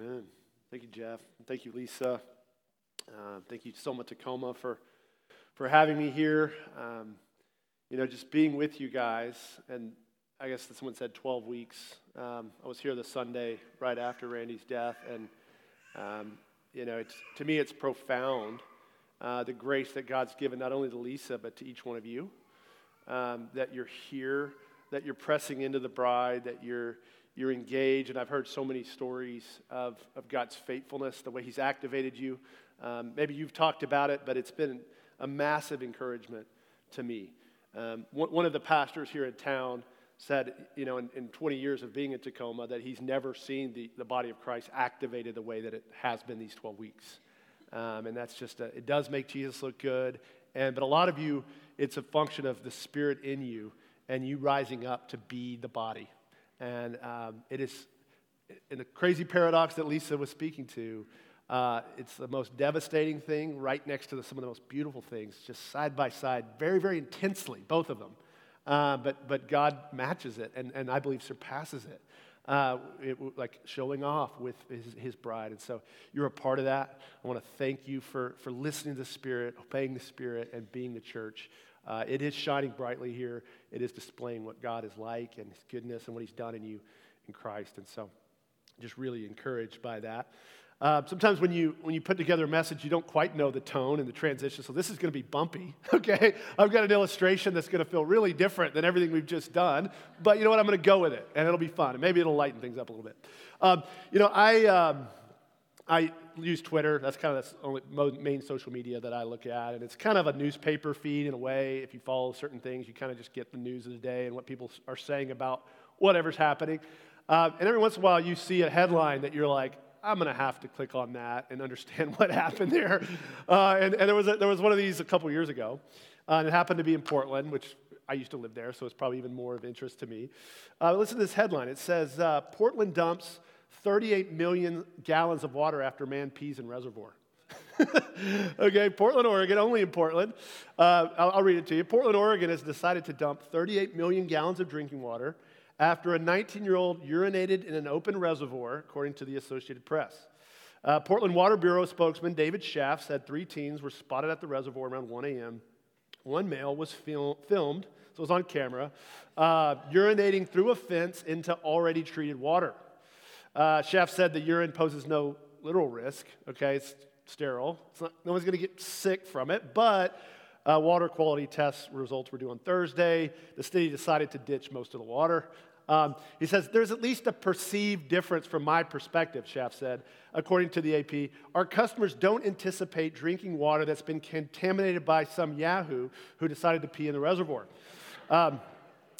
Amen. Thank you, Jeff. Thank you, Lisa. Uh, thank you so much, Tacoma, for, for having me here. Um, you know, just being with you guys, and I guess someone said 12 weeks. Um, I was here the Sunday right after Randy's death, and, um, you know, it's, to me, it's profound uh, the grace that God's given not only to Lisa, but to each one of you. Um, that you're here, that you're pressing into the bride, that you're you're engaged. And I've heard so many stories of, of God's faithfulness, the way He's activated you. Um, maybe you've talked about it, but it's been a massive encouragement to me. Um, one, of the pastors here in town said, you know, in, in, 20 years of being in Tacoma, that he's never seen the, the body of Christ activated the way that it has been these 12 weeks. Um, and that's just, a, it does make Jesus look good. And, but a lot of you, it's a function of the Spirit in you and you rising up to be the body and um, it is, in the crazy paradox that Lisa was speaking to, uh, it's the most devastating thing right next to the, some of the most beautiful things, just side by side, very, very intensely, both of them. Uh, but, but God matches it, and, and I believe surpasses it. Uh, it, like showing off with his, his, bride. And so you're a part of that. I want to thank you for, for listening to the Spirit, obeying the Spirit, and being the church. Uh, it is shining brightly here. It is displaying what God is like and his goodness and what he's done in you in Christ. And so, just really encouraged by that. Uh, sometimes when you when you put together a message, you don't quite know the tone and the transition. So this is going to be bumpy. Okay, I've got an illustration that's going to feel really different than everything we've just done. But you know what? I'm going to go with it, and it'll be fun, and maybe it'll lighten things up a little bit. Um, you know, I. Um, I use Twitter. That's kind of the only main social media that I look at. And it's kind of a newspaper feed in a way. If you follow certain things, you kind of just get the news of the day and what people are saying about whatever's happening. Uh, and every once in a while, you see a headline that you're like, I'm going to have to click on that and understand what happened there. Uh, and, and there, was a, there was one of these a couple years ago. Uh, and it happened to be in Portland, which I used to live there, so it's probably even more of interest to me. Uh, listen to this headline. It says uh, Portland dumps 38 million gallons of water after man pees in reservoir. okay, Portland, Oregon, only in Portland. Uh, I'll, I'll read it to you. Portland, Oregon has decided to dump 38 million gallons of drinking water after a 19 year old urinated in an open reservoir, according to the Associated Press. Uh, Portland Water Bureau spokesman David Shaff said three teens were spotted at the reservoir around 1 a.m. One male was fil- filmed, so it was on camera, uh, urinating through a fence into already treated water. Uh, Shaff said the urine poses no literal risk. Okay, it's sterile. It's not, no one's going to get sick from it, but uh, water quality test results were due on Thursday. The city decided to ditch most of the water. Um, he says, There's at least a perceived difference from my perspective, Shaff said. According to the AP, our customers don't anticipate drinking water that's been contaminated by some Yahoo who decided to pee in the reservoir. Um,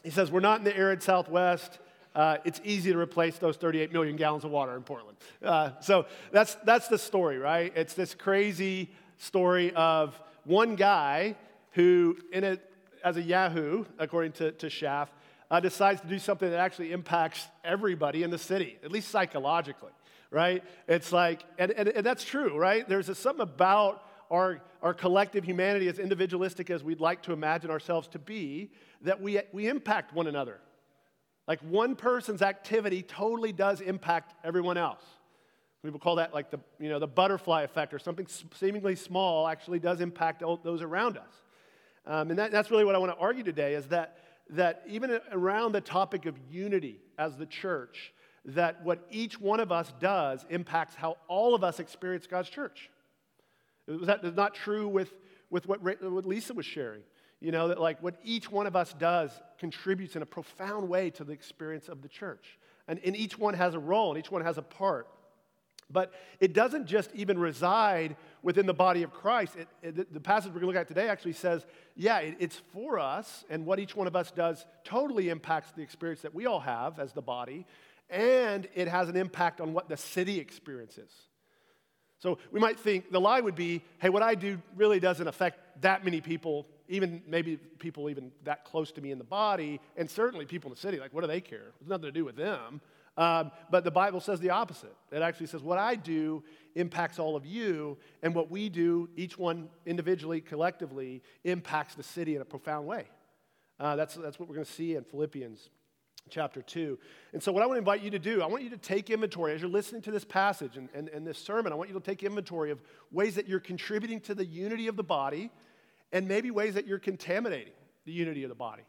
he says, We're not in the arid Southwest uh, it's easy to replace those 38 million gallons of water in Portland. Uh, so that's, that's the story, right? It's this crazy story of one guy who, in a, as a Yahoo, according to, to Shaff, uh, decides to do something that actually impacts everybody in the city, at least psychologically, right? It's like, and, and, and that's true, right? There's a, something about our, our collective humanity, as individualistic as we'd like to imagine ourselves to be, that we, we impact one another, like one person's activity totally does impact everyone else. People call that like the, you know, the butterfly effect or something seemingly small actually does impact those around us. Um, and that, that's really what I want to argue today is that, that even around the topic of unity as the church, that what each one of us does impacts how all of us experience God's church. Was that not true with, with what, what Lisa was sharing? You know, that like what each one of us does contributes in a profound way to the experience of the church. And, and each one has a role and each one has a part. But it doesn't just even reside within the body of Christ. It, it, the passage we're going to look at today actually says, yeah, it, it's for us, and what each one of us does totally impacts the experience that we all have as the body, and it has an impact on what the city experiences. So we might think the lie would be, hey, what I do really doesn't affect that many people even maybe people even that close to me in the body, and certainly people in the city, like, what do they care? It's nothing to do with them. Um, but the Bible says the opposite. It actually says, what I do impacts all of you, and what we do, each one individually, collectively, impacts the city in a profound way. Uh, that's, that's what we're going to see in Philippians chapter 2. And so, what I want to invite you to do, I want you to take inventory as you're listening to this passage and, and, and this sermon. I want you to take inventory of ways that you're contributing to the unity of the body and maybe ways that you're contaminating the unity of the body.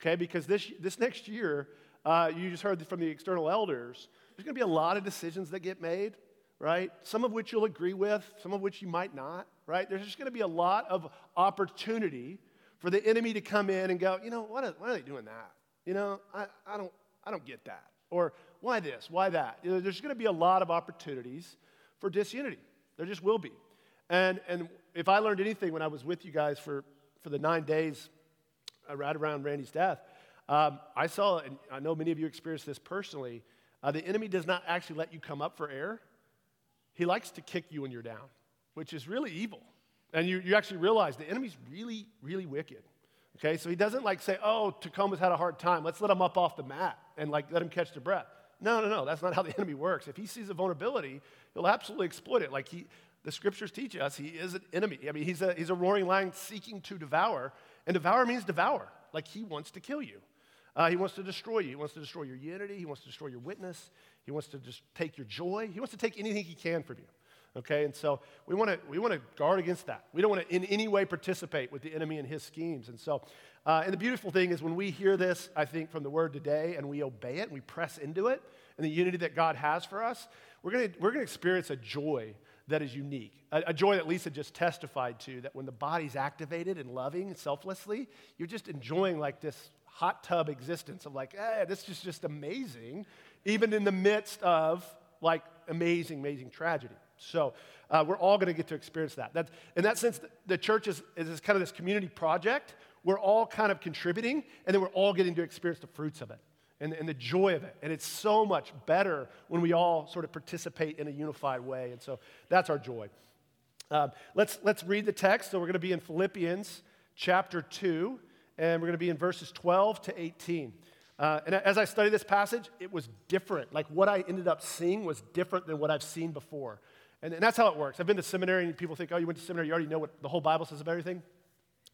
Okay, because this, this next year, uh, you just heard from the external elders, there's going to be a lot of decisions that get made, right? Some of which you'll agree with, some of which you might not, right? There's just going to be a lot of opportunity for the enemy to come in and go, you know, why are, why are they doing that? You know, I, I, don't, I don't get that. Or why this? Why that? You know, there's going to be a lot of opportunities for disunity. There just will be. And, and if I learned anything when I was with you guys for, for the nine days uh, right around Randy's death, um, I saw, and I know many of you experienced this personally, uh, the enemy does not actually let you come up for air. He likes to kick you when you're down, which is really evil. And you, you actually realize the enemy's really, really wicked. Okay, so he doesn't like say, oh, Tacoma's had a hard time. Let's let him up off the mat and like let him catch the breath. No, no, no. That's not how the enemy works. If he sees a vulnerability, he'll absolutely exploit it. Like he, the scriptures teach us, he is an enemy. I mean, he's a, he's a roaring lion seeking to devour, and devour means devour. Like he wants to kill you. Uh, he wants to destroy you. He wants to destroy your unity. He wants to destroy your witness. He wants to just take your joy. He wants to take anything he can from you. Okay, and so we want to we want to guard against that. We don't want to in any way participate with the enemy and his schemes. And so, uh, and the beautiful thing is when we hear this, I think from the word today, and we obey it, and we press into it, and the unity that God has for us, we're gonna we're gonna experience a joy that is unique, a, a joy that Lisa just testified to. That when the body's activated and loving and selflessly, you're just enjoying like this hot tub existence of like, eh, this is just amazing, even in the midst of like amazing, amazing tragedy. So uh, we're all going to get to experience that. That's, in that sense, the church is, is kind of this community project. We're all kind of contributing, and then we're all getting to experience the fruits of it and, and the joy of it. And it's so much better when we all sort of participate in a unified way. And so that's our joy. Um, let's, let's read the text. So we're going to be in Philippians chapter 2 and we're going to be in verses 12 to 18. Uh, and as I studied this passage, it was different. Like what I ended up seeing was different than what I've seen before. And, and that's how it works. I've been to seminary, and people think, oh, you went to seminary, you already know what the whole Bible says about everything.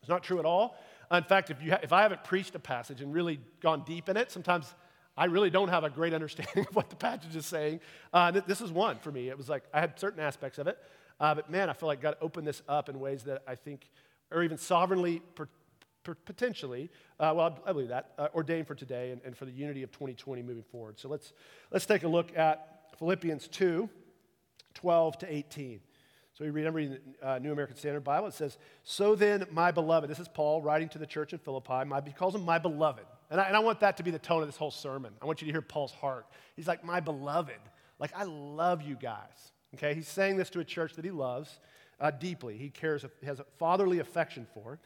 It's not true at all. In fact, if, you ha- if I haven't preached a passage and really gone deep in it, sometimes I really don't have a great understanding of what the passage is saying. Uh, this is one for me. It was like I had certain aspects of it, uh, but man, I feel like God opened this up in ways that I think are even sovereignly per- potentially, uh, well, I believe that, uh, ordained for today and, and, for the unity of 2020 moving forward. So let's, let's take a look at Philippians 2 12 to 18. So we read, I'm reading the uh, New American Standard Bible. It says, So then, my beloved, this is Paul writing to the church in Philippi. My, he calls him my beloved. And I, and I want that to be the tone of this whole sermon. I want you to hear Paul's heart. He's like, My beloved. Like, I love you guys. Okay? He's saying this to a church that he loves uh, deeply. He cares, he has a fatherly affection for.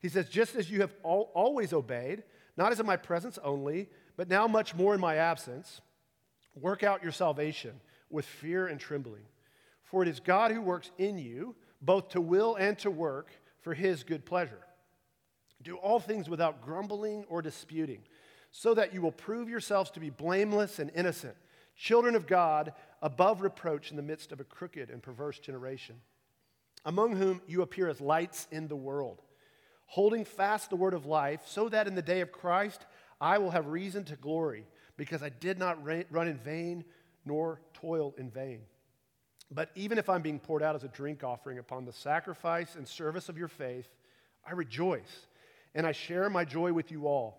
He says, Just as you have al- always obeyed, not as in my presence only, but now much more in my absence, work out your salvation with fear and trembling. For it is God who works in you, both to will and to work for his good pleasure. Do all things without grumbling or disputing, so that you will prove yourselves to be blameless and innocent, children of God, above reproach in the midst of a crooked and perverse generation, among whom you appear as lights in the world holding fast the word of life, so that in the day of Christ I will have reason to glory, because I did not run in vain nor toil in vain. But even if I'm being poured out as a drink offering upon the sacrifice and service of your faith, I rejoice, and I share my joy with you all.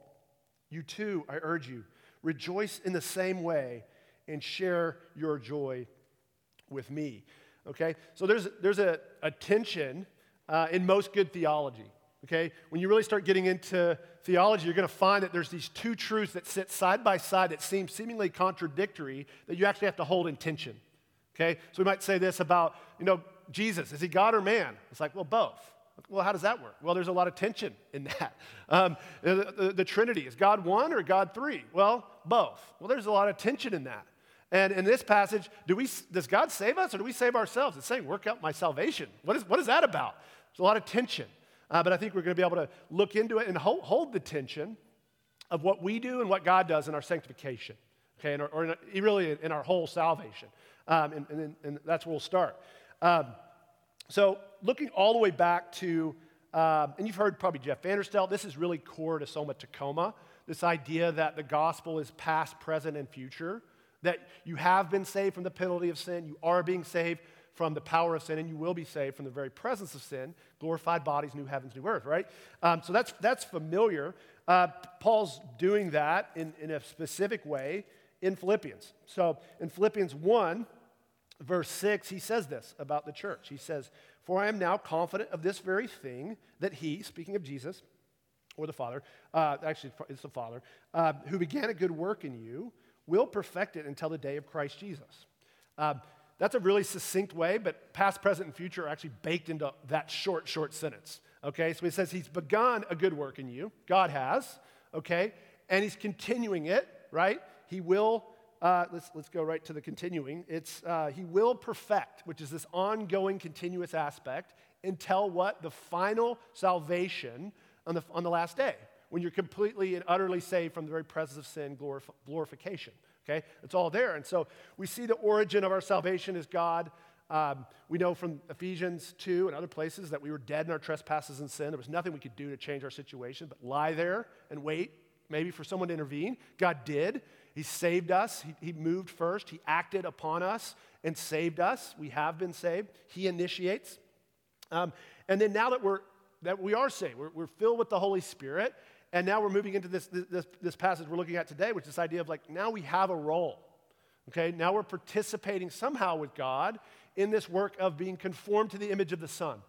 You too, I urge you, rejoice in the same way and share your joy with me. Okay? So there's, there's a, a tension uh, in most good theology okay? When you really start getting into theology, you're going to find that there's these two truths that sit side by side that seem seemingly contradictory that you actually have to hold in tension, okay? So we might say this about, you know, Jesus, is he God or man? It's like, well, both. Well, how does that work? Well, there's a lot of tension in that. Um, the, the, the Trinity, is God one or God three? Well, both. Well, there's a lot of tension in that. And in this passage, do we, does God save us or do we save ourselves? It's saying, work out my salvation. What is, what is that about? There's a lot of tension. Uh, but I think we're going to be able to look into it and hold, hold, the tension of what we do and what God does in our sanctification, okay, or in, really in our whole salvation. Um, and, and, and, that's where we'll start. Um, so, looking all the way back to, um, and you've heard probably Jeff Vanderstelt, this is really core to Soma Tacoma. this idea that the gospel is past, present, and future, that you have been saved from the penalty of sin, you are being saved from the power of sin, and you will be saved from the very presence of sin, glorified bodies, new heavens, new earth, right? Um, so that's, that's familiar. Uh, Paul's doing that in, in a specific way in Philippians. So in Philippians 1, verse 6, he says this about the church. He says, For I am now confident of this very thing, that he, speaking of Jesus, or the Father, uh, actually, it's the Father, uh, who began a good work in you, will perfect it until the day of Christ Jesus. Uh, that's a really succinct way, but past, present, and future are actually baked into that short, short sentence. Okay, so he says he's begun a good work in you. God has, okay, and he's continuing it, right? He will uh, let's, let's go right to the continuing. It's uh, he will perfect, which is this ongoing, continuous aspect until what? The final salvation on the, on the last day, when you're completely and utterly saved from the very presence of sin, glorif- glorification. Okay? It's all there. And so we see the origin of our salvation is God. Um, we know from Ephesians 2 and other places that we were dead in our trespasses and sin. There was nothing we could do to change our situation but lie there and wait, maybe for someone to intervene. God did. He saved us. He, he, moved first. He acted upon us and saved us. We have been saved. He initiates. Um, and then now that we're that we are saved, we're, we're, filled with the Holy Spirit, and now we're moving into this, this, this passage we're looking at today, which is this idea of like now we have a role. Okay, now we're participating somehow with God in this work of being conformed to the image of the Son.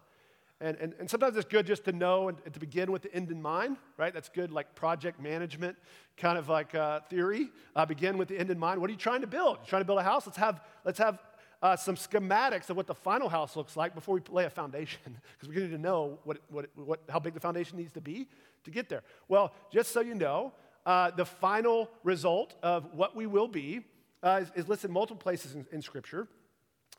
And, and, and sometimes it's good just to know and, to begin with the end in mind, right? That's good, like project management kind of like uh, theory. Uh, begin with the end in mind. What are you trying to build? You're trying to build a house? Let's have, let's have uh, some schematics of what the final house looks like before we lay a foundation, because we need to know what, what, what, how big the foundation needs to be to get there. Well, just so you know, uh, the final result of what we will be uh, is, is, listed multiple places in, in Scripture.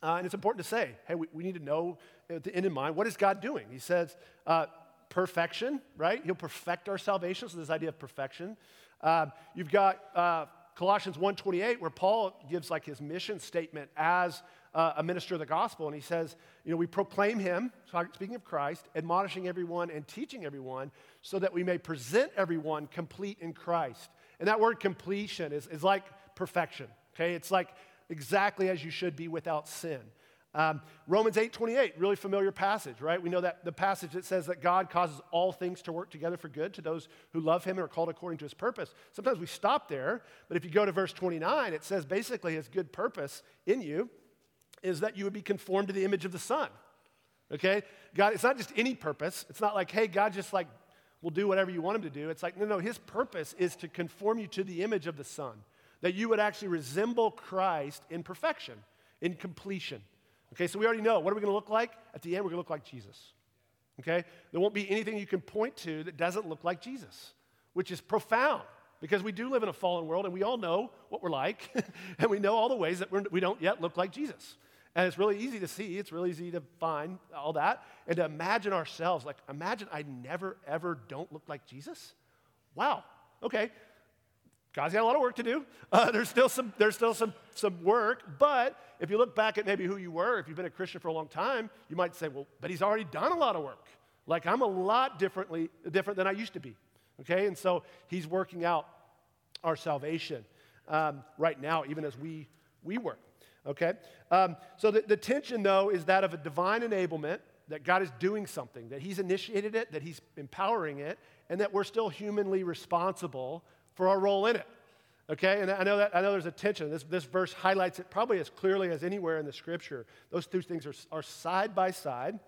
Uh, and it's important to say, hey, we, we, need to know at the end in mind, what is God doing? He says, uh, perfection, right? He'll perfect our salvation. So this idea of perfection. Uh, you've got uh, Colossians 1.28 where Paul gives like his mission statement as uh, a minister of the gospel. And he says, you know, we proclaim him, speaking of Christ, admonishing everyone and teaching everyone so that we may present everyone complete in Christ. And that word completion is, is like perfection, okay? It's like exactly as you should be without sin. Um, Romans 8 28, really familiar passage, right? We know that the passage that says that God causes all things to work together for good to those who love him and are called according to his purpose. Sometimes we stop there, but if you go to verse 29, it says basically his good purpose in you is that you would be conformed to the image of the Son. Okay? God, it's not just any purpose. It's not like, hey, God just like will do whatever you want him to do. It's like, no, no, his purpose is to conform you to the image of the Son that you would actually resemble Christ in perfection, in completion. Okay, so we already know what are we going to look like? At the end, we're going to look like Jesus. Okay? There won't be anything you can point to that doesn't look like Jesus, which is profound because we do live in a fallen world and we all know what we're like and we know all the ways that we're, we do not yet look like Jesus. And it's really easy to see, it's really easy to find all that and to imagine ourselves like, imagine I never, ever don't look like Jesus. Wow, okay, God's got a lot of work to do. Uh, there's still, some, there's still some, some work. But if you look back at maybe who you were, if you've been a Christian for a long time, you might say, well, but he's already done a lot of work. Like I'm a lot differently, different than I used to be. Okay? And so he's working out our salvation um, right now, even as we, we work. Okay? Um, so the, the tension, though, is that of a divine enablement, that God is doing something, that he's initiated it, that he's empowering it, and that we're still humanly responsible for our role in it. Okay, and I know that I know there's a tension. This, this verse highlights it probably as clearly as anywhere in the scripture. Those two things are, are side by side.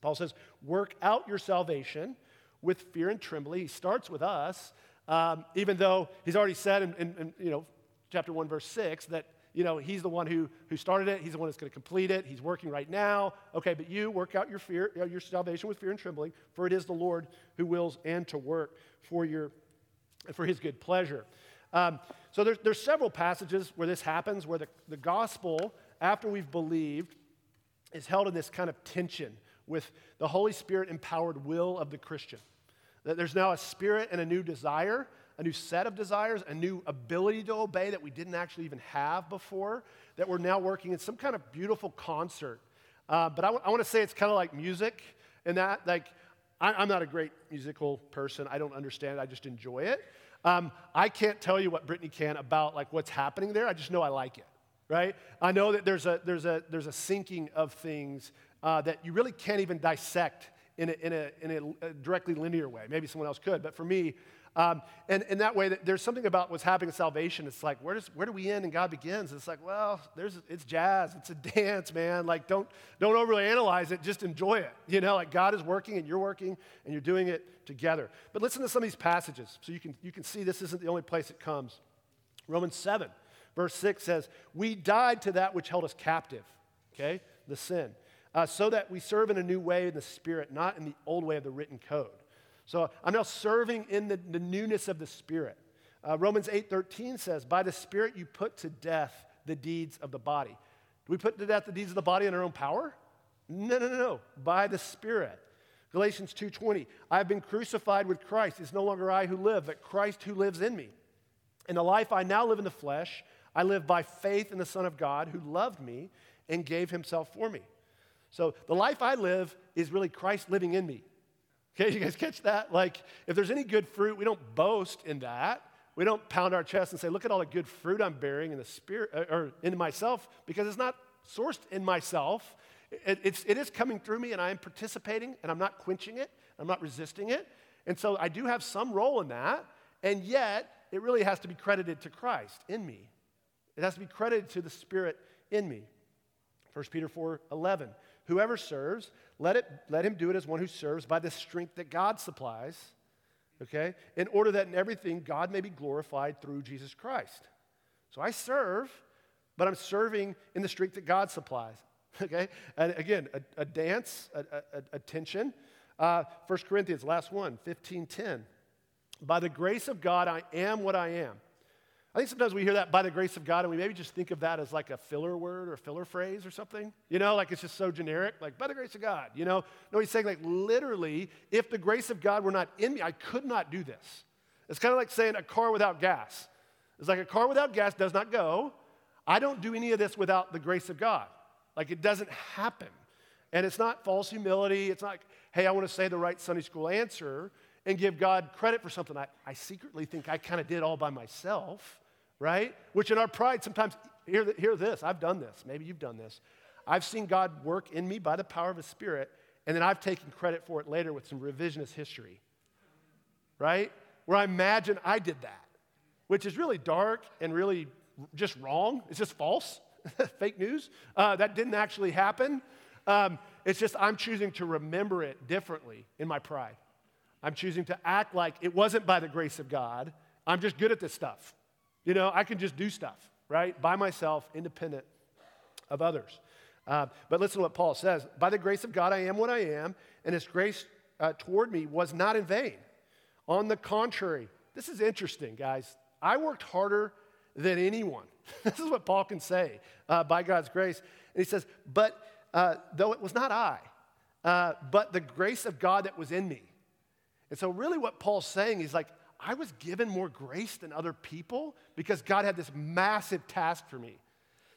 Paul says, work out your salvation with fear and trembling. He starts with us, um, even though he's already said in, in, in, you know, chapter 1, verse 6, that you know, he's the one who, who started it. He's the one that's going to complete it. He's working right now. Okay, but you work out your fear, your salvation with fear and trembling, for it is the Lord who wills and to work for your for his good pleasure. Um, so there's, there's several passages where this happens, where the, the gospel, after we've believed, is held in this kind of tension with the Holy Spirit empowered will of the Christian. That there's now a spirit and a new desire, a new set of desires, a new ability to obey that we didn't actually even have before, that we're now working in some kind of beautiful concert. Uh, but I, w- I want to say it's kind of like music, and that, like, I, am not a great musical person. I don't understand. I just enjoy it. Um, I can't tell you what Brittany can about like what's happening there. I just know I like it, right? I know that there's a, there's a, there's a syncing of things uh, that you really can't even dissect in a, in, a, in a directly linear way. Maybe someone else could, but for me, um, and in that way, there's something about what's happening in salvation. It's like, where, does, where do we end and God begins? It's like, well, there's, it's jazz. It's a dance, man. Like, don't, don't overly analyze it. Just enjoy it. You know, like God is working and you're working and you're doing it together. But listen to some of these passages so you can, you can see this isn't the only place it comes. Romans 7, verse 6 says, We died to that which held us captive, okay, the sin, uh, so that we serve in a new way in the Spirit, not in the old way of the written code. So I'm now serving in the, the newness of the Spirit. Uh, Romans 8:13 says, "By the Spirit you put to death the deeds of the body." Do we put to death the deeds of the body in our own power? No, no, no, no. By the Spirit. Galatians 2:20, "I have been crucified with Christ. It's no longer I who live, but Christ who lives in me. In the life I now live in the flesh, I live by faith in the Son of God who loved me and gave himself for me." So the life I live is really Christ living in me. Okay, you guys catch that? Like, if there's any good fruit, we don't boast in that. We don't pound our chest and say, look at all the good fruit I'm bearing in the spirit uh, or in myself, because it's not sourced in myself. It, it's, it is coming through me, and I am participating, and I'm not quenching it, I'm not resisting it. And so I do have some role in that, and yet it really has to be credited to Christ in me. It has to be credited to the Spirit in me. 1 Peter 4 11. Whoever serves, let, it, let him do it as one who serves by the strength that God supplies, okay? In order that in everything God may be glorified through Jesus Christ. So I serve, but I'm serving in the strength that God supplies, okay? And again, a, a dance, a, a, a tension. Uh, 1 Corinthians, last one, 15 10. By the grace of God, I am what I am. I think sometimes we hear that by the grace of God, and we maybe just think of that as like a filler word or filler phrase or something. You know, like it's just so generic, like by the grace of God. You know, no, he's saying like literally, if the grace of God were not in me, I could not do this. It's kind of like saying a car without gas. It's like a car without gas does not go. I don't do any of this without the grace of God. Like it doesn't happen. And it's not false humility. It's not like, hey, I want to say the right Sunday school answer and give God credit for something I, I secretly think I kind of did all by myself, right? Which in our pride sometimes, hear, hear this, I've done this, maybe you've done this. I've seen God work in me by the power of His Spirit, and then I've taken credit for it later with some revisionist history, right? Where I imagine I did that, which is really dark and really just wrong. It's just false, fake news. Uh, that didn't actually happen. Um, it's just I'm choosing to remember it differently in my pride. I'm choosing to act like it wasn't by the grace of God. I'm just good at this stuff. You know, I can just do stuff, right? By myself, independent of others. Uh, but listen to what Paul says By the grace of God, I am what I am, and his grace uh, toward me was not in vain. On the contrary, this is interesting, guys. I worked harder than anyone. this is what Paul can say uh, by God's grace. And he says, But uh, though it was not I, uh, but the grace of God that was in me. And so, really, what Paul's saying is like, I was given more grace than other people because God had this massive task for me.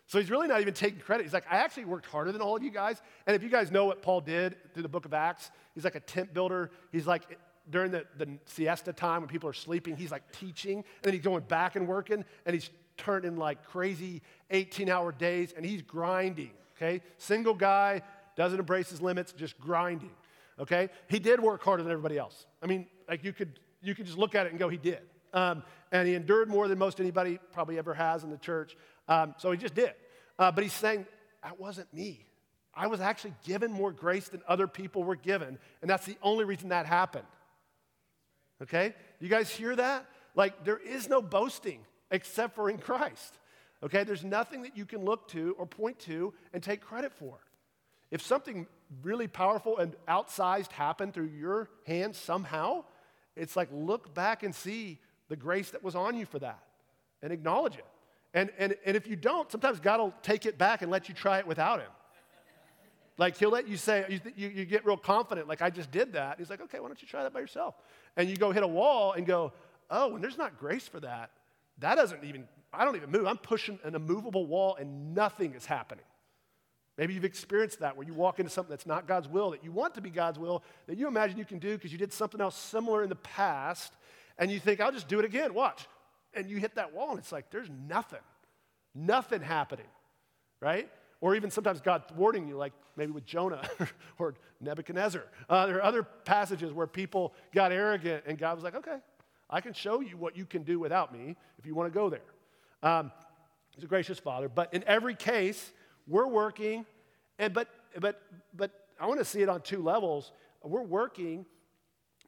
So he's really not even taking credit. He's like, I actually worked harder than all of you guys. And if you guys know what Paul did through the book of Acts, he's like a tent builder. He's like, during the, the siesta time when people are sleeping, he's like teaching. And then he's going back and working. And he's turning like crazy 18 hour days. And he's grinding, okay? Single guy, doesn't embrace his limits, just grinding okay? He did work harder than everybody else. I mean, like you could, you could just look at it and go, he did. Um, and he endured more than most anybody probably ever has in the church. Um, so he just did. Uh, but he's saying, that wasn't me. I was actually given more grace than other people were given. And that's the only reason that happened. Okay? You guys hear that? Like, there is no boasting except for in Christ. Okay? There's nothing that you can look to or point to and take credit for. If something really powerful and outsized happened through your hands somehow, it's like look back and see the grace that was on you for that and acknowledge it. And, and, and if you don't, sometimes God will take it back and let you try it without Him. Like He'll let you say, you, you, you get real confident, like I just did that. He's like, okay, why don't you try that by yourself? And you go hit a wall and go, oh, when there's not grace for that, that doesn't even, I don't even move. I'm pushing an immovable wall and nothing is happening. Maybe you've experienced that where you walk into something that's not God's will, that you want to be God's will, that you imagine you can do because you did something else similar in the past, And you think, I'll just do it again, watch. And you hit that wall, and it's like, there's nothing, nothing happening, right? Or even sometimes God thwarting you, like maybe with Jonah or Nebuchadnezzar. Uh, there are other passages where people got arrogant, and God was like, okay, I can show you what you can do without me if you want to go there. Um, he's a gracious father, but in every case, we're working, and but but but I want to see it on two levels. We're working,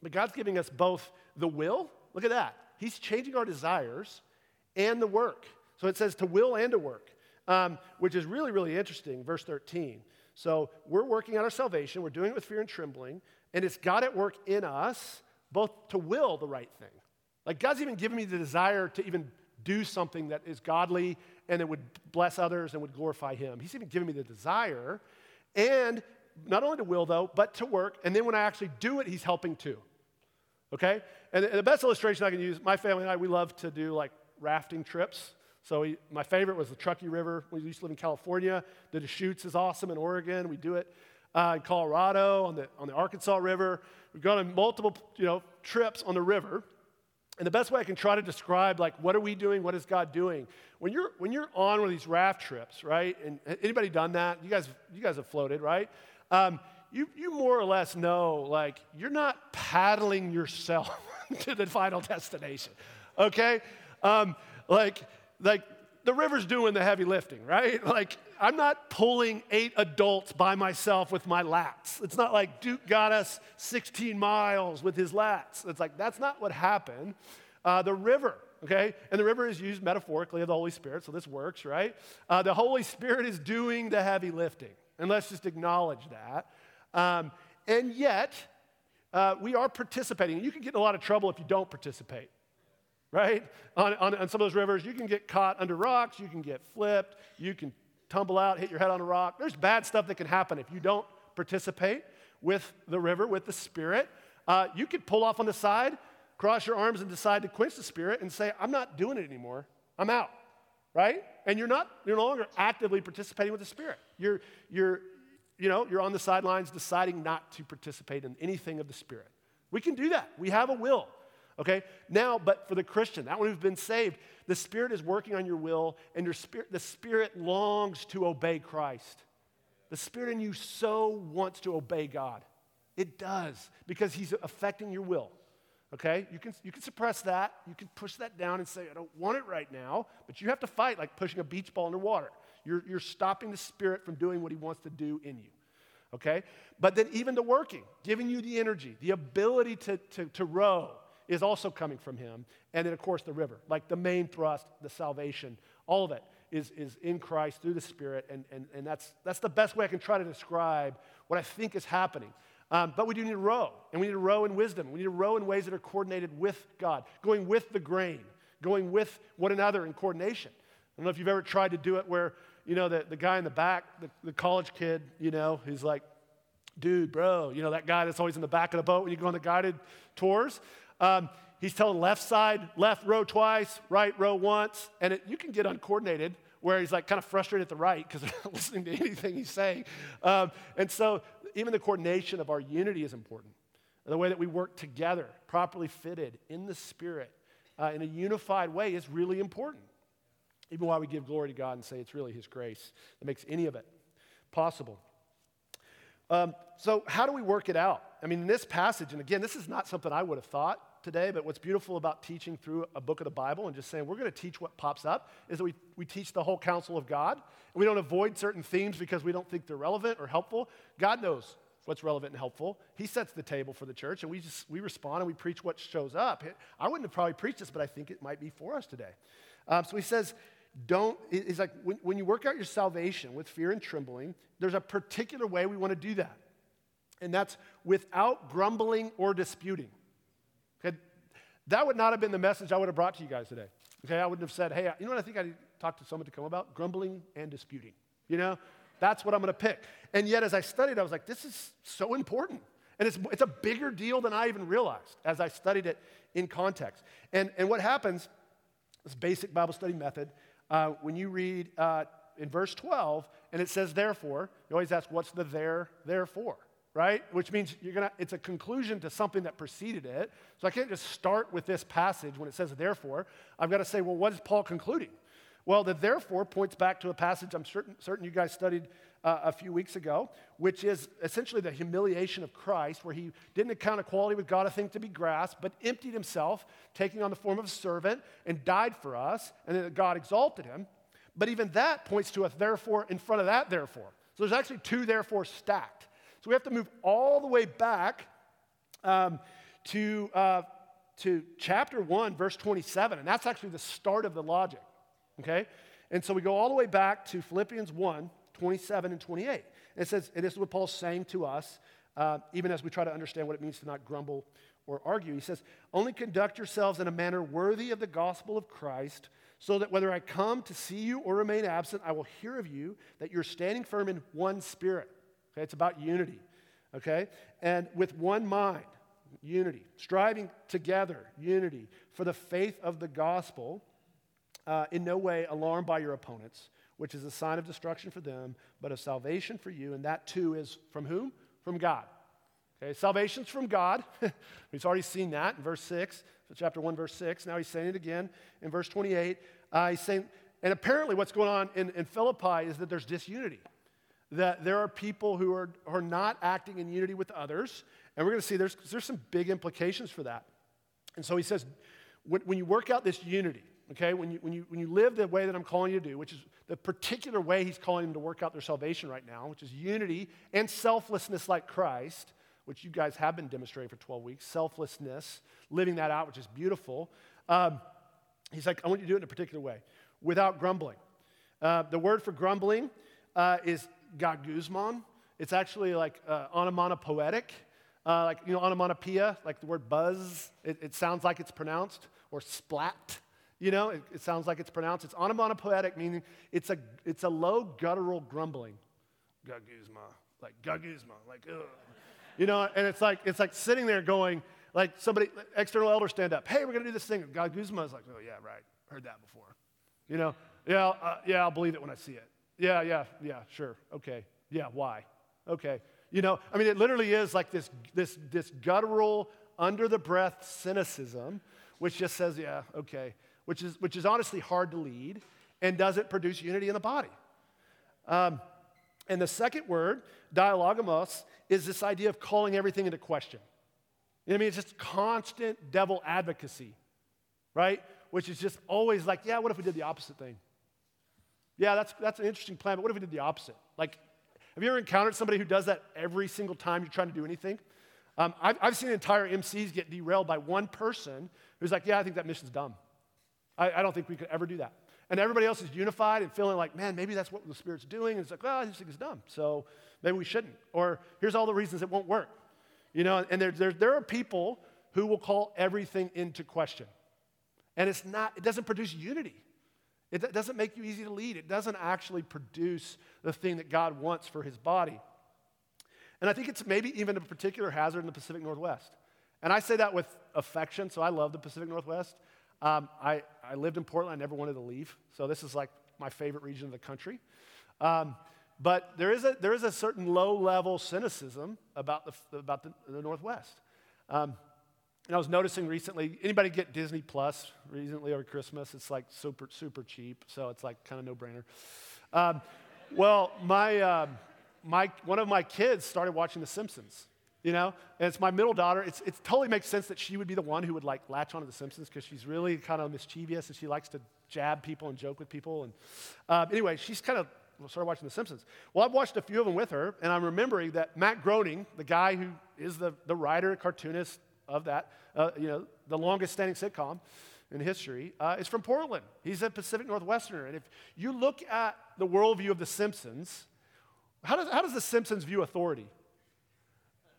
but God's giving us both the will. Look at that. He's changing our desires and the work. So it says to will and to work, um, which is really, really interesting. Verse 13. So we're working on our salvation. We're doing it with fear and trembling. And it's God at work in us, both to will the right thing. Like God's even given me the desire to even do something that is godly and it would bless others and would glorify Him. He's even given me the desire. And not only to will, though, but to work. And then when I actually do it, He's helping too. Okay? And the best illustration I can use, my family and I, we love to do like rafting trips. So we, my favorite was the Truckee River. We used to live in California. The Deschutes is awesome in Oregon. We do it uh, in Colorado on the, on the Arkansas River. We've gone on multiple you know, trips on the river. And the best way I can try to describe, like, what are we doing? What is God doing? When you're, when you're on one of these raft trips, right? And anybody done that? You guys, you guys have floated, right? Um, you, you more or less know, like, you're not paddling yourself to the final destination, okay? Um, like, like the river's doing the heavy lifting, right? Like, I'm not pulling eight adults by myself with my lats. It's not like Duke got us 16 miles with his lats. It's like, that's not what happened. Uh, the river, okay? And the river is used metaphorically of the Holy Spirit, so this works, right? Uh, the Holy Spirit is doing the heavy lifting, and let's just acknowledge that. Um, and yet, uh, we are participating. You can get in a lot of trouble if you don't participate right? On, on, on, some of those rivers, you can get caught under rocks, you can get flipped, you can tumble out, hit your head on a rock. There's bad stuff that can happen if you don't participate with the river, with the Spirit. Uh, you could pull off on the side, cross your arms, and decide to quench the Spirit and say, I'm not doing it anymore. I'm out, right? And you're not, you're no longer actively participating with the Spirit. You're, you're, you know, you're on the sidelines deciding not to participate in anything of the Spirit. We can do that. We have a will. Okay? Now, but for the Christian, that one who's been saved, the Spirit is working on your will, and your spirit, the Spirit longs to obey Christ. The Spirit in you so wants to obey God. It does, because He's affecting your will. Okay? You can, you can suppress that. You can push that down and say, I don't want it right now, but you have to fight like pushing a beach ball underwater. You're, you're stopping the Spirit from doing what He wants to do in you. Okay? But then, even the working, giving you the energy, the ability to, to, to row, is also coming from him. And then, of course, the river, like the main thrust, the salvation, all of it is, is in Christ through the Spirit. And, and, and that's, that's the best way I can try to describe what I think is happening. Um, but we do need to row, and we need to row in wisdom. We need to row in ways that are coordinated with God, going with the grain, going with one another in coordination. I don't know if you've ever tried to do it where, you know, the, the guy in the back, the, the college kid, you know, he's like, dude, bro, you know, that guy that's always in the back of the boat when you go on the guided tours. Um, he's telling left side, left row twice, right row once, and it, you can get uncoordinated where he's like kind of frustrated at the right because they're not listening to anything he's saying. Um, and so even the coordination of our unity is important. The way that we work together, properly fitted in the Spirit, uh, in a unified way is really important. Even while we give glory to God and say it's really His grace that makes any of it possible. Um, so, how do we work it out? I mean, in this passage, and again, this is not something I would have thought today, but what's beautiful about teaching through a book of the Bible and just saying we're going to teach what pops up is that we, we teach the whole counsel of God. And we don't avoid certain themes because we don't think they're relevant or helpful. God knows what's relevant and helpful. He sets the table for the church, and we just we respond and we preach what shows up. I wouldn't have probably preached this, but I think it might be for us today. Um, so he says, don't, He's like when, when you work out your salvation with fear and trembling, there's a particular way we want to do that and that's without grumbling or disputing. Okay? That would not have been the message I would have brought to you guys today. Okay, I wouldn't have said, hey, you know what I think I talked to someone to come about? Grumbling and disputing. You know, that's what I'm going to pick. And yet, as I studied, I was like, this is so important. And it's, it's a bigger deal than I even realized as I studied it in context. And, and what happens, this basic Bible study method, uh, when you read uh, in verse 12, and it says, therefore, you always ask, what's the there, therefore? Right? Which means you're gonna, it's a conclusion to something that preceded it. So I can't just start with this passage when it says therefore. I've got to say, well, what is Paul concluding? Well, the therefore points back to a passage I'm certain, certain you guys studied uh, a few weeks ago, which is essentially the humiliation of Christ, where he didn't account equality with God a thing to be grasped, but emptied himself, taking on the form of a servant, and died for us, and then God exalted him. But even that points to a therefore in front of that therefore. So there's actually two therefore stacked. So we have to move all the way back um, to, uh, to chapter 1, verse 27, and that's actually the start of the logic. Okay? And so we go all the way back to Philippians 1, 27 and 28. And it says, and this is what Paul's saying to us, uh, even as we try to understand what it means to not grumble or argue. He says, Only conduct yourselves in a manner worthy of the gospel of Christ, so that whether I come to see you or remain absent, I will hear of you that you're standing firm in one spirit. Okay, it's about unity. Okay? And with one mind, unity. Striving together, unity. For the faith of the gospel, uh, in no way alarmed by your opponents which is a sign of destruction for them, but of salvation for you. And that too is from whom? From God. Okay, salvation's from God. We've already seen that in verse 6, chapter 1, verse 6. Now he's saying it again in verse 28. Uh, he's saying, and apparently what's going on in, in Philippi is that there's disunity. That there are people who are, are not acting in unity with others. And we're going to see there's, there's some big implications for that. And so he says, when, when you work out this unity, okay, when you, when, you, when you live the way that I'm calling you to do, which is the particular way he's calling them to work out their salvation right now, which is unity and selflessness like Christ, which you guys have been demonstrating for 12 weeks, selflessness, living that out, which is beautiful. Um, he's like, I want you to do it in a particular way, without grumbling. Uh, the word for grumbling uh, is gaguzmon. It's actually like uh, onomatopoetic, uh, like, you know, onomatopoeia, like the word buzz. It, it sounds like it's pronounced, or splat. You know, it, it sounds like it's pronounced. It's onomatopoetic, meaning it's a, it's a low guttural grumbling. Gaguzma, like gaguzma, like ugh. You know, and it's like, it's like sitting there going, like somebody, external elder stand up, hey, we're going to do this thing. Gaguzma is like, oh, yeah, right. Heard that before. You know, yeah, uh, yeah, I'll believe it when I see it. Yeah, yeah, yeah, sure. Okay. Yeah, why? Okay. You know, I mean, it literally is like this, this, this guttural, under the breath cynicism, which just says, yeah, okay which is, which is honestly hard to lead and doesn't produce unity in the body. Um, and the second word, dialogamos, is this idea of calling everything into question. You know I mean? It's just constant devil advocacy, right? Which is just always like, yeah, what if we did the opposite thing? Yeah, that's, that's an interesting plan, but what if we did the opposite? Like, have you ever encountered somebody who does that every single time you're trying to do anything? Um, I've, I've seen entire MCs get derailed by one person who's like, yeah, I think that mission's dumb. I, I, don't think we could ever do that. And everybody else is unified and feeling like, man, maybe that's what the Spirit's doing. And it's like, well, this thing is dumb. So maybe we shouldn't. Or here's all the reasons it won't work. You know, and there, there, there are people who will call everything into question. And it's not, it doesn't produce unity. It doesn't make you easy to lead. It doesn't actually produce the thing that God wants for his body. And I think it's maybe even a particular hazard in the Pacific Northwest. And I say that with affection, so I love the Pacific Northwest. Um, I, I lived in Portland. I never wanted to leave. So this is like my favorite region of the country. Um, but there is, a, there is a certain low level cynicism about the, about the, the Northwest. Um, and I was noticing recently, anybody get Disney Plus recently over Christmas? It's like super, super cheap. So it's like kind of no brainer. Um, well, my, uh, my, one of my kids started watching The Simpsons you know and it's my middle daughter it's, it totally makes sense that she would be the one who would like latch onto the simpsons because she's really kind of mischievous and she likes to jab people and joke with people and uh, anyway she's kind of started watching the simpsons well i've watched a few of them with her and i'm remembering that matt groening the guy who is the, the writer cartoonist of that uh, you know the longest standing sitcom in history uh, is from portland. He's a pacific northwesterner. And if you look at the worldview of the simpsons how does, how does the simpsons view authority?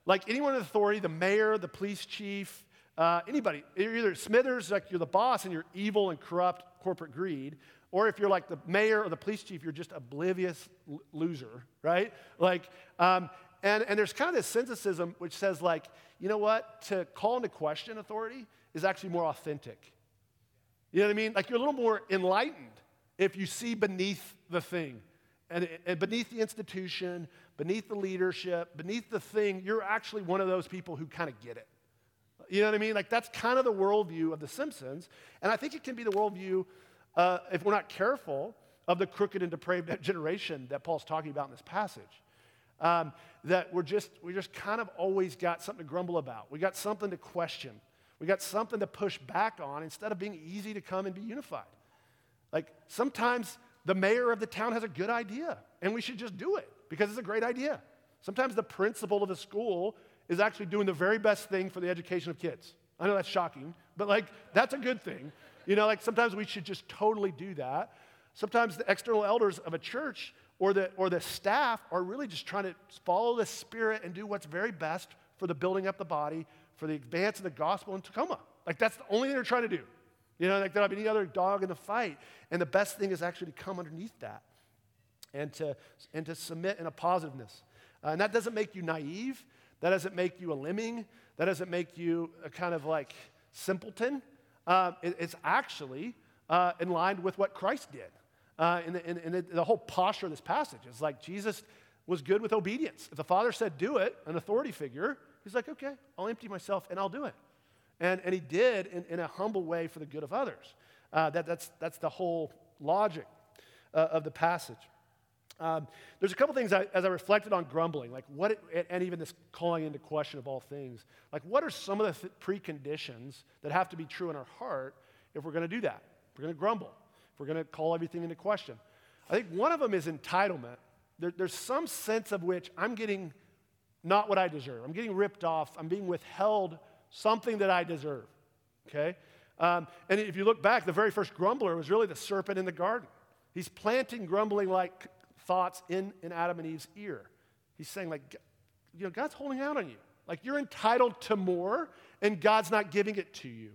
Like anyone in authority, the mayor, the police chief, uh, anybody, you're either Smithers, like you're the boss and you're evil and corrupt corporate greed, or if you're like the mayor or the police chief, you're just oblivious l- loser, right? Like, um, and, and there's kind of this cynicism which says, like, you know what? To call into question authority is actually more authentic. You know what I mean? Like, you're a little more enlightened if you see beneath the thing and, and beneath the institution, beneath the leadership, beneath the thing, you're actually one of those people who kind of get it. You know what I mean? Like that's kind of the worldview of The Simpsons. And I think it can be the worldview, uh, if we're not careful, of the crooked and depraved generation that Paul's talking about in this passage. Um, that we're just, we just kind of always got something to grumble about. We got something to question. We got something to push back on instead of being easy to come and be unified. Like sometimes the mayor of the town has a good idea and we should just do it because it's a great idea. Sometimes the principal of the school is actually doing the very best thing for the education of kids. I know that's shocking, but like that's a good thing. You know, like sometimes we should just totally do that. Sometimes the external elders of a church or the, or the staff are really just trying to follow the Spirit and do what's very best for the building up the body, for the advance of the gospel in Tacoma. Like that's the only thing they're trying to do. You know, like there'll be any other dog in the fight. And the best thing is actually to come underneath that and to, and to submit in a positiveness. Uh, and that doesn't make you naive. That doesn't make you a lemming. That doesn't make you a kind of like simpleton. Uh, it, it's actually uh, in line with what Christ did. Uh, in, the, in the, the whole posture of this passage is like Jesus was good with obedience. If the Father said, do it, an authority figure, he's like, okay, I'll empty myself and I'll do it. And, and he did in, in a humble way for the good of others. Uh, that, that's, that's the whole logic uh, of the passage. Um, there's a couple things I, as I reflected on grumbling, like what, it, and even this calling into question of all things, like what are some of the th- preconditions that have to be true in our heart if we're going to do that? We're going to grumble, if we're going to call everything into question. I think one of them is entitlement. There, there's some sense of which I'm getting not what I deserve. I'm getting ripped off. I'm being withheld something that I deserve. Okay? Um, and if you look back, the very first grumbler was really the serpent in the garden. He's planting grumbling like thoughts in, in Adam and Eve's ear. He's saying, like, you know, God's holding out on you. Like, you're entitled to more, and God's not giving it to you.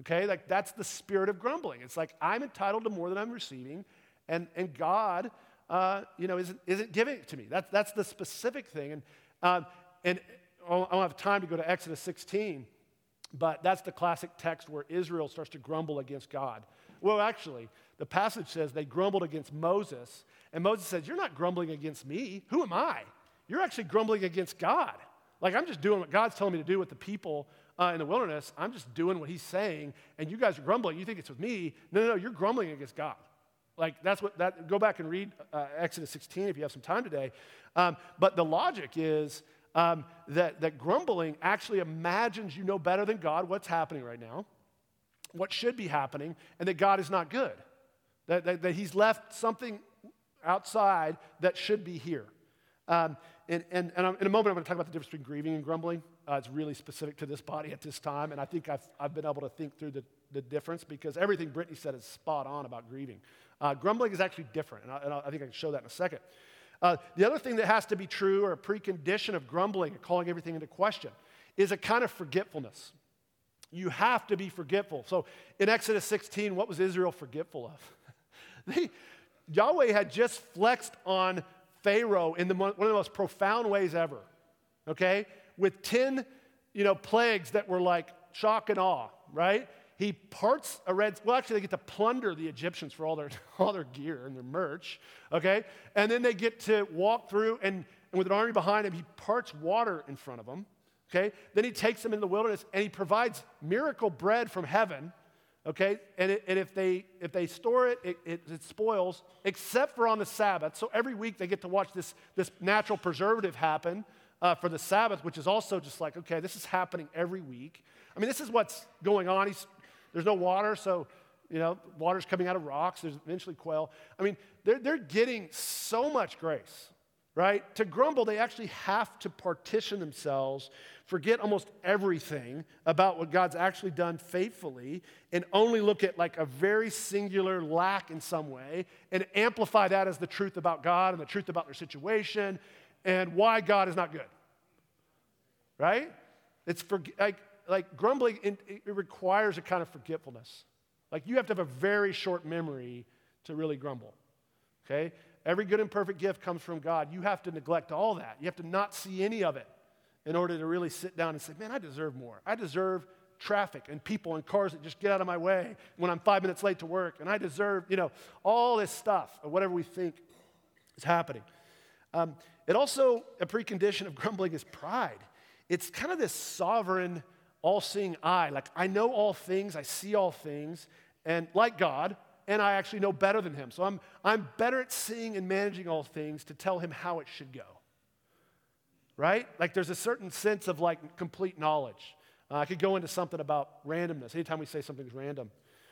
Okay? Like, that's the spirit of grumbling. It's like, I'm entitled to more than I'm receiving, and, and God, uh, you know, isn't, isn't giving it to me. That's, that's the specific thing. And, um, and I don't have time to go to Exodus 16, but that's the classic text where Israel starts to grumble against God. Well, actually, the passage says they grumbled against Moses, and Moses says, You're not grumbling against me. Who am I? You're actually grumbling against God. Like, I'm just doing what God's telling me to do with the people uh, in the wilderness. I'm just doing what He's saying, and you guys are grumbling. You think it's with me. No, no, no, you're grumbling against God. Like, that's what that, go back and read uh, Exodus 16 if you have some time today. Um, but the logic is um, that, that grumbling actually imagines you know better than God what's happening right now, what should be happening, and that God is not good. That, that, that He's left something outside that should be here. Um, and, and, and in a moment, I'm going to talk about the difference between grieving and grumbling. Uh, it's really specific to this body at this time, and I think I've, I've been able to think through the, the difference because everything Brittany said is spot on about grieving. Uh, grumbling is actually different, and I, and I, think I can show that in a second. Uh, the other thing that has to be true, or a precondition of grumbling and calling everything into question, is a kind of forgetfulness. You have to be forgetful. So in Exodus 16, what was Israel forgetful of? they, Yahweh had just flexed on Pharaoh in the, one of the most profound ways ever, okay? With 10, you know, plagues that were like shock and awe, right? He parts a red, well, actually, they get to plunder the Egyptians for all their, all their gear and their merch, okay? And then they get to walk through, and, and with an army behind him, he parts water in front of them, okay? Then he takes them in the wilderness, and he provides miracle bread from heaven, okay? And, it, and if, they, if they store it it, it, it, spoils, except for on the Sabbath. So every week they get to watch this, this natural preservative happen uh, for the Sabbath, which is also just like, okay, this is happening every week. I mean, this is what's going on. He's, there's no water, so, you know, water's coming out of rocks. There's eventually quail. I mean, they're, they're getting so much grace right? To grumble, they actually have to partition themselves, forget almost everything about what God's actually done faithfully, and only look at like a very singular lack in some way and amplify that as the truth about God and the truth about their situation and why God is not good. Right? It's for, like, like grumbling, it requires a kind of forgetfulness. Like you have to have a very short memory to really grumble. Okay? Every good and perfect gift comes from God. You have to neglect all that. You have to not see any of it in order to really sit down and say, man, I deserve more. I deserve traffic and people and cars that just get out of my way when I'm five minutes late to work. And I deserve, you know, all this stuff or whatever we think is happening. Um, it also, a precondition of grumbling is pride. It's kind of this sovereign, all seeing eye. Like, I know all things, I see all things, and like God, and I actually know better than Him. So I'm, I'm better at seeing and managing all things to tell Him how it should go. Right? Like, there's a certain sense of like complete knowledge. Uh, I could go into something about randomness. Anytime we say something's random,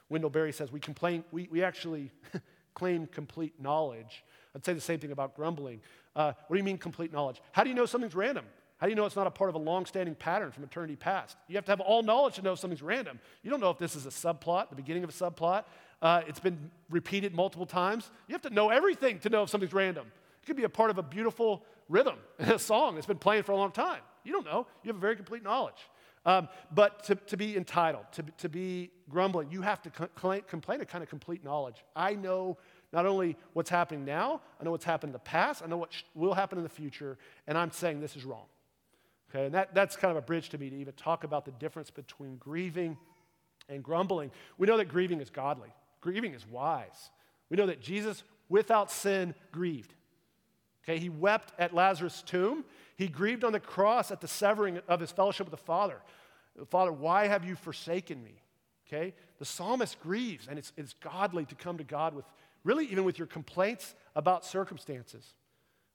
Wendell Berry says we complain, we, we actually claim complete knowledge. I'd say the same thing about grumbling. Uh, what do you mean complete knowledge? How do you know something's random? How do you know it's not a part of a long-standing pattern from eternity past? You have to have all knowledge to know something's random. You don't know if this is a subplot, the beginning of a subplot. Uh, it's been repeated multiple times. You have to know everything to know if something's random. It could be a part of a beautiful rhythm in a song that's been playing for a long time. You don't know. You have a very complete knowledge. Um, but to, to be entitled, to, to be grumbling, you have to complain, complain a kind of complete knowledge. I know not only what's happening now, I know what's happened in the past, I know what sh- will happen in the future, and I'm saying this is wrong. Okay, and that, that's kind of a bridge to me to even talk about the difference between grieving and grumbling. We know that grieving is godly, grieving is wise. We know that Jesus, without sin, grieved. Okay, he wept at Lazarus' tomb. He grieved on the cross at the severing of his fellowship with the Father. Father, why have you forsaken me? Okay, the psalmist grieves, and it's, it's godly to come to God with really even with your complaints about circumstances.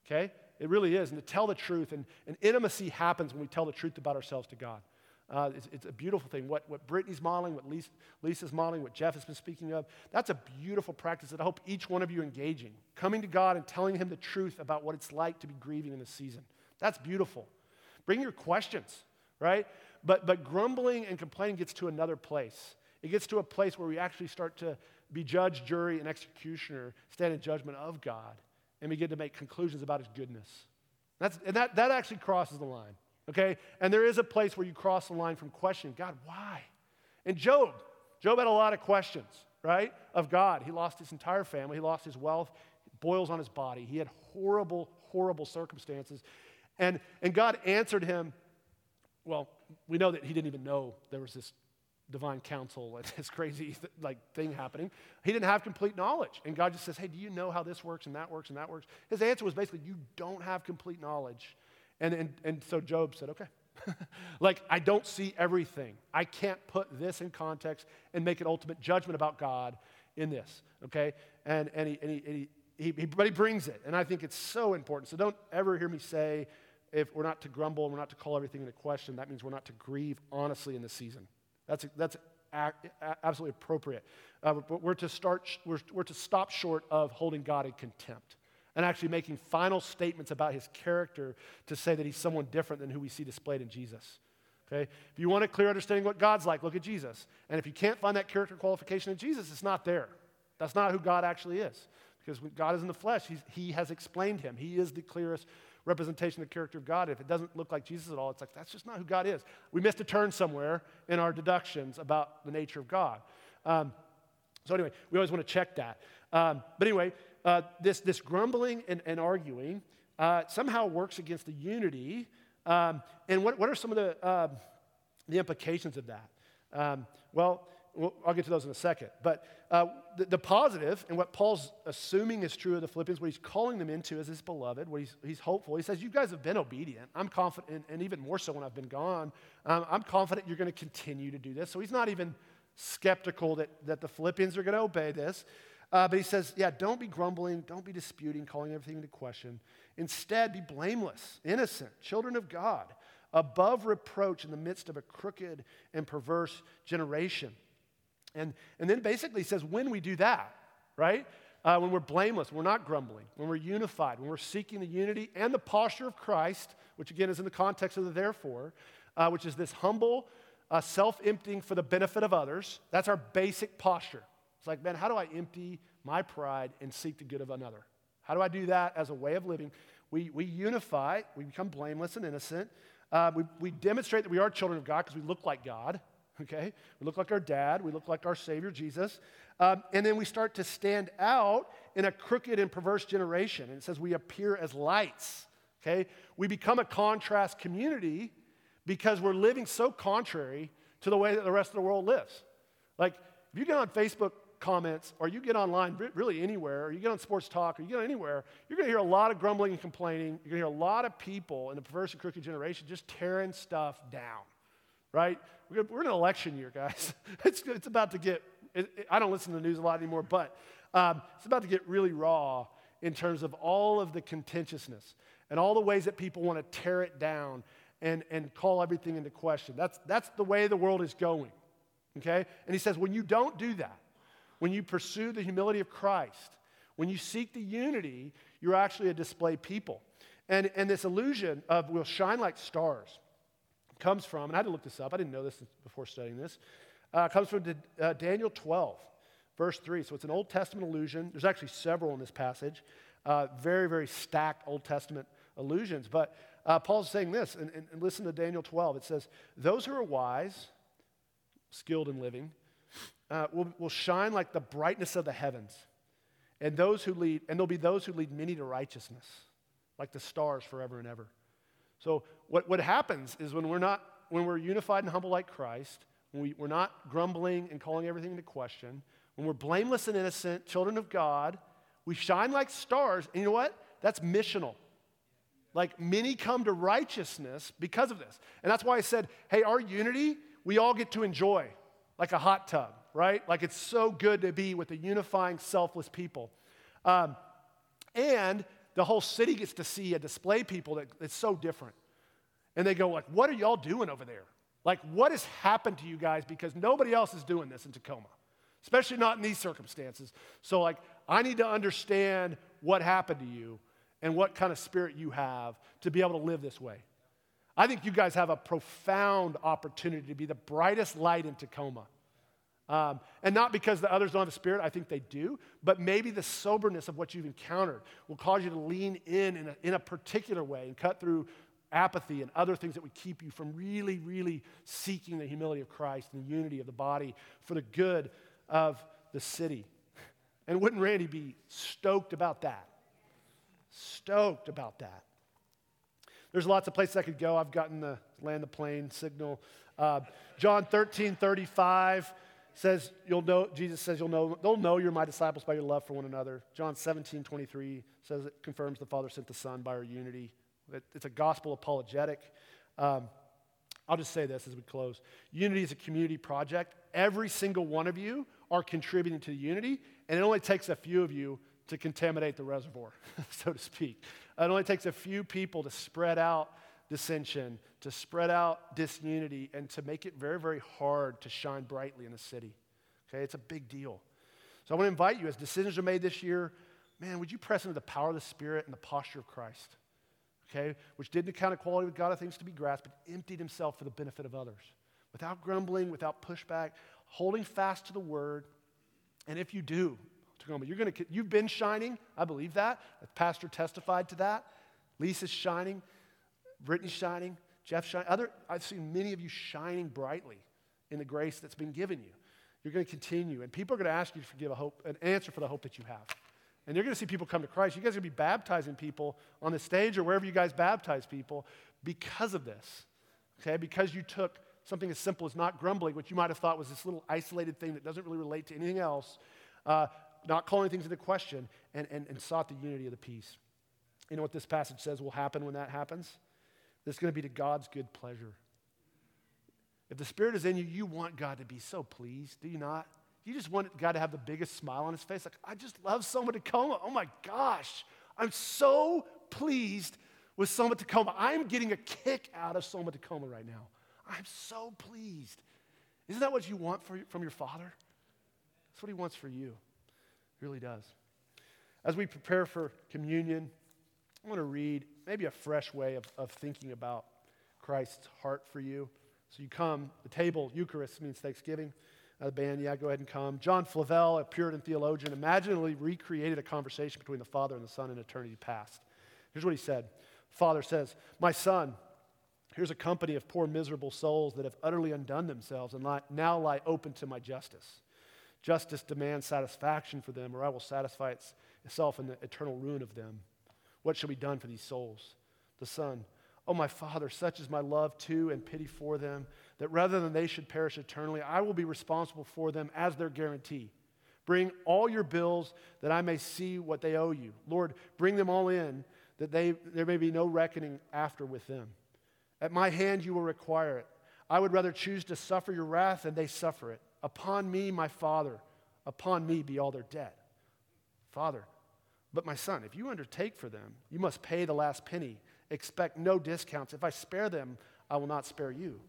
Okay, it really is, and to tell the truth. And, and intimacy happens when we tell the truth about ourselves to God. Uh, it's, it's, a beautiful thing. What, what Brittany's modeling, what Lisa, Lisa's modeling, what Jeff has been speaking of, that's a beautiful practice that I hope each one of you engaging. Coming to God and telling Him the truth about what it's like to be grieving in this season. That's beautiful. Bring your questions, right? But, but grumbling and complaining gets to another place. It gets to a place where we actually start to be judge, jury, and executioner, stand in judgment of God, and begin to make conclusions about His goodness. That's, and that, that actually crosses the line okay? And there is a place where you cross the line from questioning God, why? And Job, Job had a lot of questions, right, of God. He lost his entire family, he lost his wealth, boils on his body. He had horrible, horrible circumstances. And, and God answered him. Well, we know that he didn't even know there was this divine council and this crazy like thing happening. He didn't have complete knowledge. And God just says, Hey, do you know how this works and that works and that works? His answer was basically, You don't have complete knowledge. And, and, and so Job said, okay. like, I don't see everything. I can't put this in context and make an ultimate judgment about God in this, okay? And, and, he, and, he, and he, he, but he brings it. And I think it's so important. So don't ever hear me say, if we're not to grumble and we're not to call everything into question, that means we're not to grieve honestly in this season. That's, that's absolutely appropriate. Uh, but we're to, start, we're, we're to stop short of holding God in contempt and actually making final statements about his character to say that he's someone different than who we see displayed in Jesus. Okay? If you want a clear understanding of what God's like, look at Jesus. And if you can't find that character qualification in Jesus, it's not there. That's not who God actually is. Because when God is in the flesh, he has explained him. He is the clearest representation of the character of God. If it doesn't look like Jesus at all, it's like, that's just not who God is. We missed a turn somewhere in our deductions about the nature of God. Um, so, anyway, we always want to check that. Um, but anyway, uh, this, this grumbling and, and arguing uh, somehow works against the unity. Um, and what, what are some of the, uh, the implications of that? Um, well, well, I'll get to those in a second. But uh, the, the, positive, and what Paul's assuming is true of the Philippians, what he's calling them into is his beloved, what he's, he's hopeful. He says, You guys have been obedient. I'm confident, and even more so when I've been gone, um, I'm confident you're going to continue to do this. So he's not even skeptical that, that the Philippians are going to obey this. Uh, but he says, yeah, don't be grumbling, don't be disputing, calling everything into question. Instead, be blameless, innocent, children of God, above reproach in the midst of a crooked and perverse generation. And, and then basically says, when we do that, right? Uh, when we're blameless, we're not grumbling, when we're unified, when we're seeking the unity and the posture of Christ, which again is in the context of the therefore, uh, which is this humble, uh, self emptying for the benefit of others. That's our basic posture. It's like, man, how do I empty my pride and seek the good of another? How do I do that as a way of living? We, we unify, we become blameless and innocent. Uh, we, we demonstrate that we are children of God because we look like God, okay? We look like our dad, we look like our Savior, Jesus. Um, and then we start to stand out in a crooked and perverse generation. And it says we appear as lights, okay? We become a contrast community because we're living so contrary to the way that the rest of the world lives. Like, if you get on Facebook comments, or you get online, really anywhere, or you get on sports talk, or you get on anywhere, you're going to hear a lot of grumbling and complaining. You're going to hear a lot of people in the perverse and crooked generation just tearing stuff down, right? We're, in an election year, guys. it's, it's about to get, it, it, I don't listen to the news a lot anymore, but um, it's about to get really raw in terms of all of the contentiousness and all the ways that people want to tear it down and, and call everything into question. That's, that's the way the world is going, okay? And he says, when you don't do that, when you pursue the humility of Christ, when you seek the unity, you're actually a display people. And, and this illusion of we'll shine like stars comes from, and I had to look this up, I didn't know this before studying this, uh, comes from uh, Daniel 12, verse 3. So it's an Old Testament illusion. There's actually several in this passage, uh, very, very stacked Old Testament illusions. But uh, Paul's saying this, and, and listen to Daniel 12. It says, Those who are wise, skilled in living, uh, will, will shine like the brightness of the heavens. And those who lead, and there'll be those who lead many to righteousness, like the stars forever and ever. So what, what happens is when we're not, when we're unified and humble like Christ, when we, we're not grumbling and calling everything into question, when we're blameless and innocent, children of God, we shine like stars. And you know what? That's missional. Like many come to righteousness because of this. And that's why I said, hey, our unity, we all get to enjoy like a hot tub right? Like it's so good to be with a unifying, selfless people. Um, and the whole city gets to see a display people that, that's so different. And they go like, what are y'all doing over there? Like, what has happened to you guys? Because nobody else is doing this in Tacoma, especially not in these circumstances. So, like, I need to understand what happened to you and what kind of spirit you have to be able to live this way. I think you guys have a profound opportunity to be the brightest light in Tacoma. Um, and not because the others don't have a spirit, I think they do, but maybe the soberness of what you've encountered will cause you to lean in in a, in a particular way and cut through apathy and other things that would keep you from really, really seeking the humility of Christ and the unity of the body for the good of the city. And wouldn't Randy be stoked about that? Stoked about that. There's lots of places I could go. I've gotten the land the plane signal. Uh, John 13, 35 says you'll know jesus says you'll know they'll know you're my disciples by your love for one another. John 17 23 says it confirms the father sent the son by our unity. It's a gospel apologetic. Um, i'll just say this as we close. Unity is a community project. Every single one of you are contributing to the unity and it only takes a few of you to contaminate the reservoir so to speak. It only takes a few people to spread out dissension, to spread out disunity, and to make it very, very hard to shine brightly in a city. Okay, it's a big deal. So I want to invite you, as decisions are made this year, man, would you press into the power of the Spirit and the posture of Christ? Okay, which didn't account equality with God of things to be grasped, but emptied himself for the benefit of others. Without grumbling, without pushback, holding fast to the word. And if you do, Tacoma, you're gonna, you've been shining. I believe that. The pastor testified to that. Lisa's shining. Brittany's shining, Jeff's shining. Other, I've seen many of you shining brightly in the grace that's been given you. You're going to continue, and people are going to ask you to give a hope, an answer for the hope that you have. And you're going to see people come to Christ. You guys are going to be baptizing people on the stage or wherever you guys baptize people because of this. Okay? Because you took something as simple as not grumbling, which you might have thought was this little isolated thing that doesn't really relate to anything else, uh, not calling things into question, and, and, and sought the unity of the peace. You know what this passage says will happen when that happens? That's going to be to God's good pleasure. If the Spirit is in you, you want God to be so pleased, do you not? You just want God to have the biggest smile on his face. Like, I just love Soma Tacoma. Oh my gosh, I'm so pleased with Soma Tacoma. I'm getting a kick out of Soma Tacoma right now. I'm so pleased. Isn't that what you want for, from your Father? That's what He wants for you. He really does. As we prepare for communion, I want to read maybe a fresh way of, of thinking about Christ's heart for you. So you come, the table, Eucharist means Thanksgiving. Uh, the band, yeah, go ahead and come. John Flavel, a Puritan theologian, imaginally recreated a conversation between the Father and the Son in eternity past. Here's what he said Father says, My son, here's a company of poor, miserable souls that have utterly undone themselves and lie, now lie open to my justice. Justice demands satisfaction for them, or I will satisfy itself in the eternal ruin of them. What shall be done for these souls? The Son, Oh, my Father, such is my love to and pity for them, that rather than they should perish eternally, I will be responsible for them as their guarantee. Bring all your bills that I may see what they owe you. Lord, bring them all in that they, there may be no reckoning after with them. At my hand you will require it. I would rather choose to suffer your wrath than they suffer it. Upon me, my Father, upon me be all their debt. Father, but my son, if you undertake for them, you must pay the last penny. Expect no discounts. If I spare them, I will not spare you.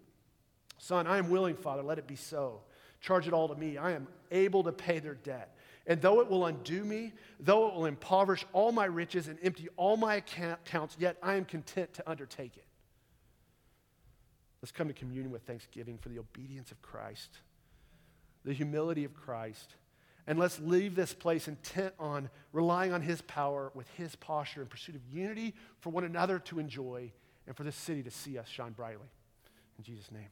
Son, I am willing, Father, let it be so. Charge it all to me. I am able to pay their debt. And though it will undo me, though it will impoverish all my riches and empty all my accounts, yet I am content to undertake it. Let's come to communion with thanksgiving for the obedience of Christ, the humility of Christ. And let's leave this place intent on relying on His power with His posture in pursuit of unity for one another to enjoy and for this city to see us shine brightly. In Jesus' name.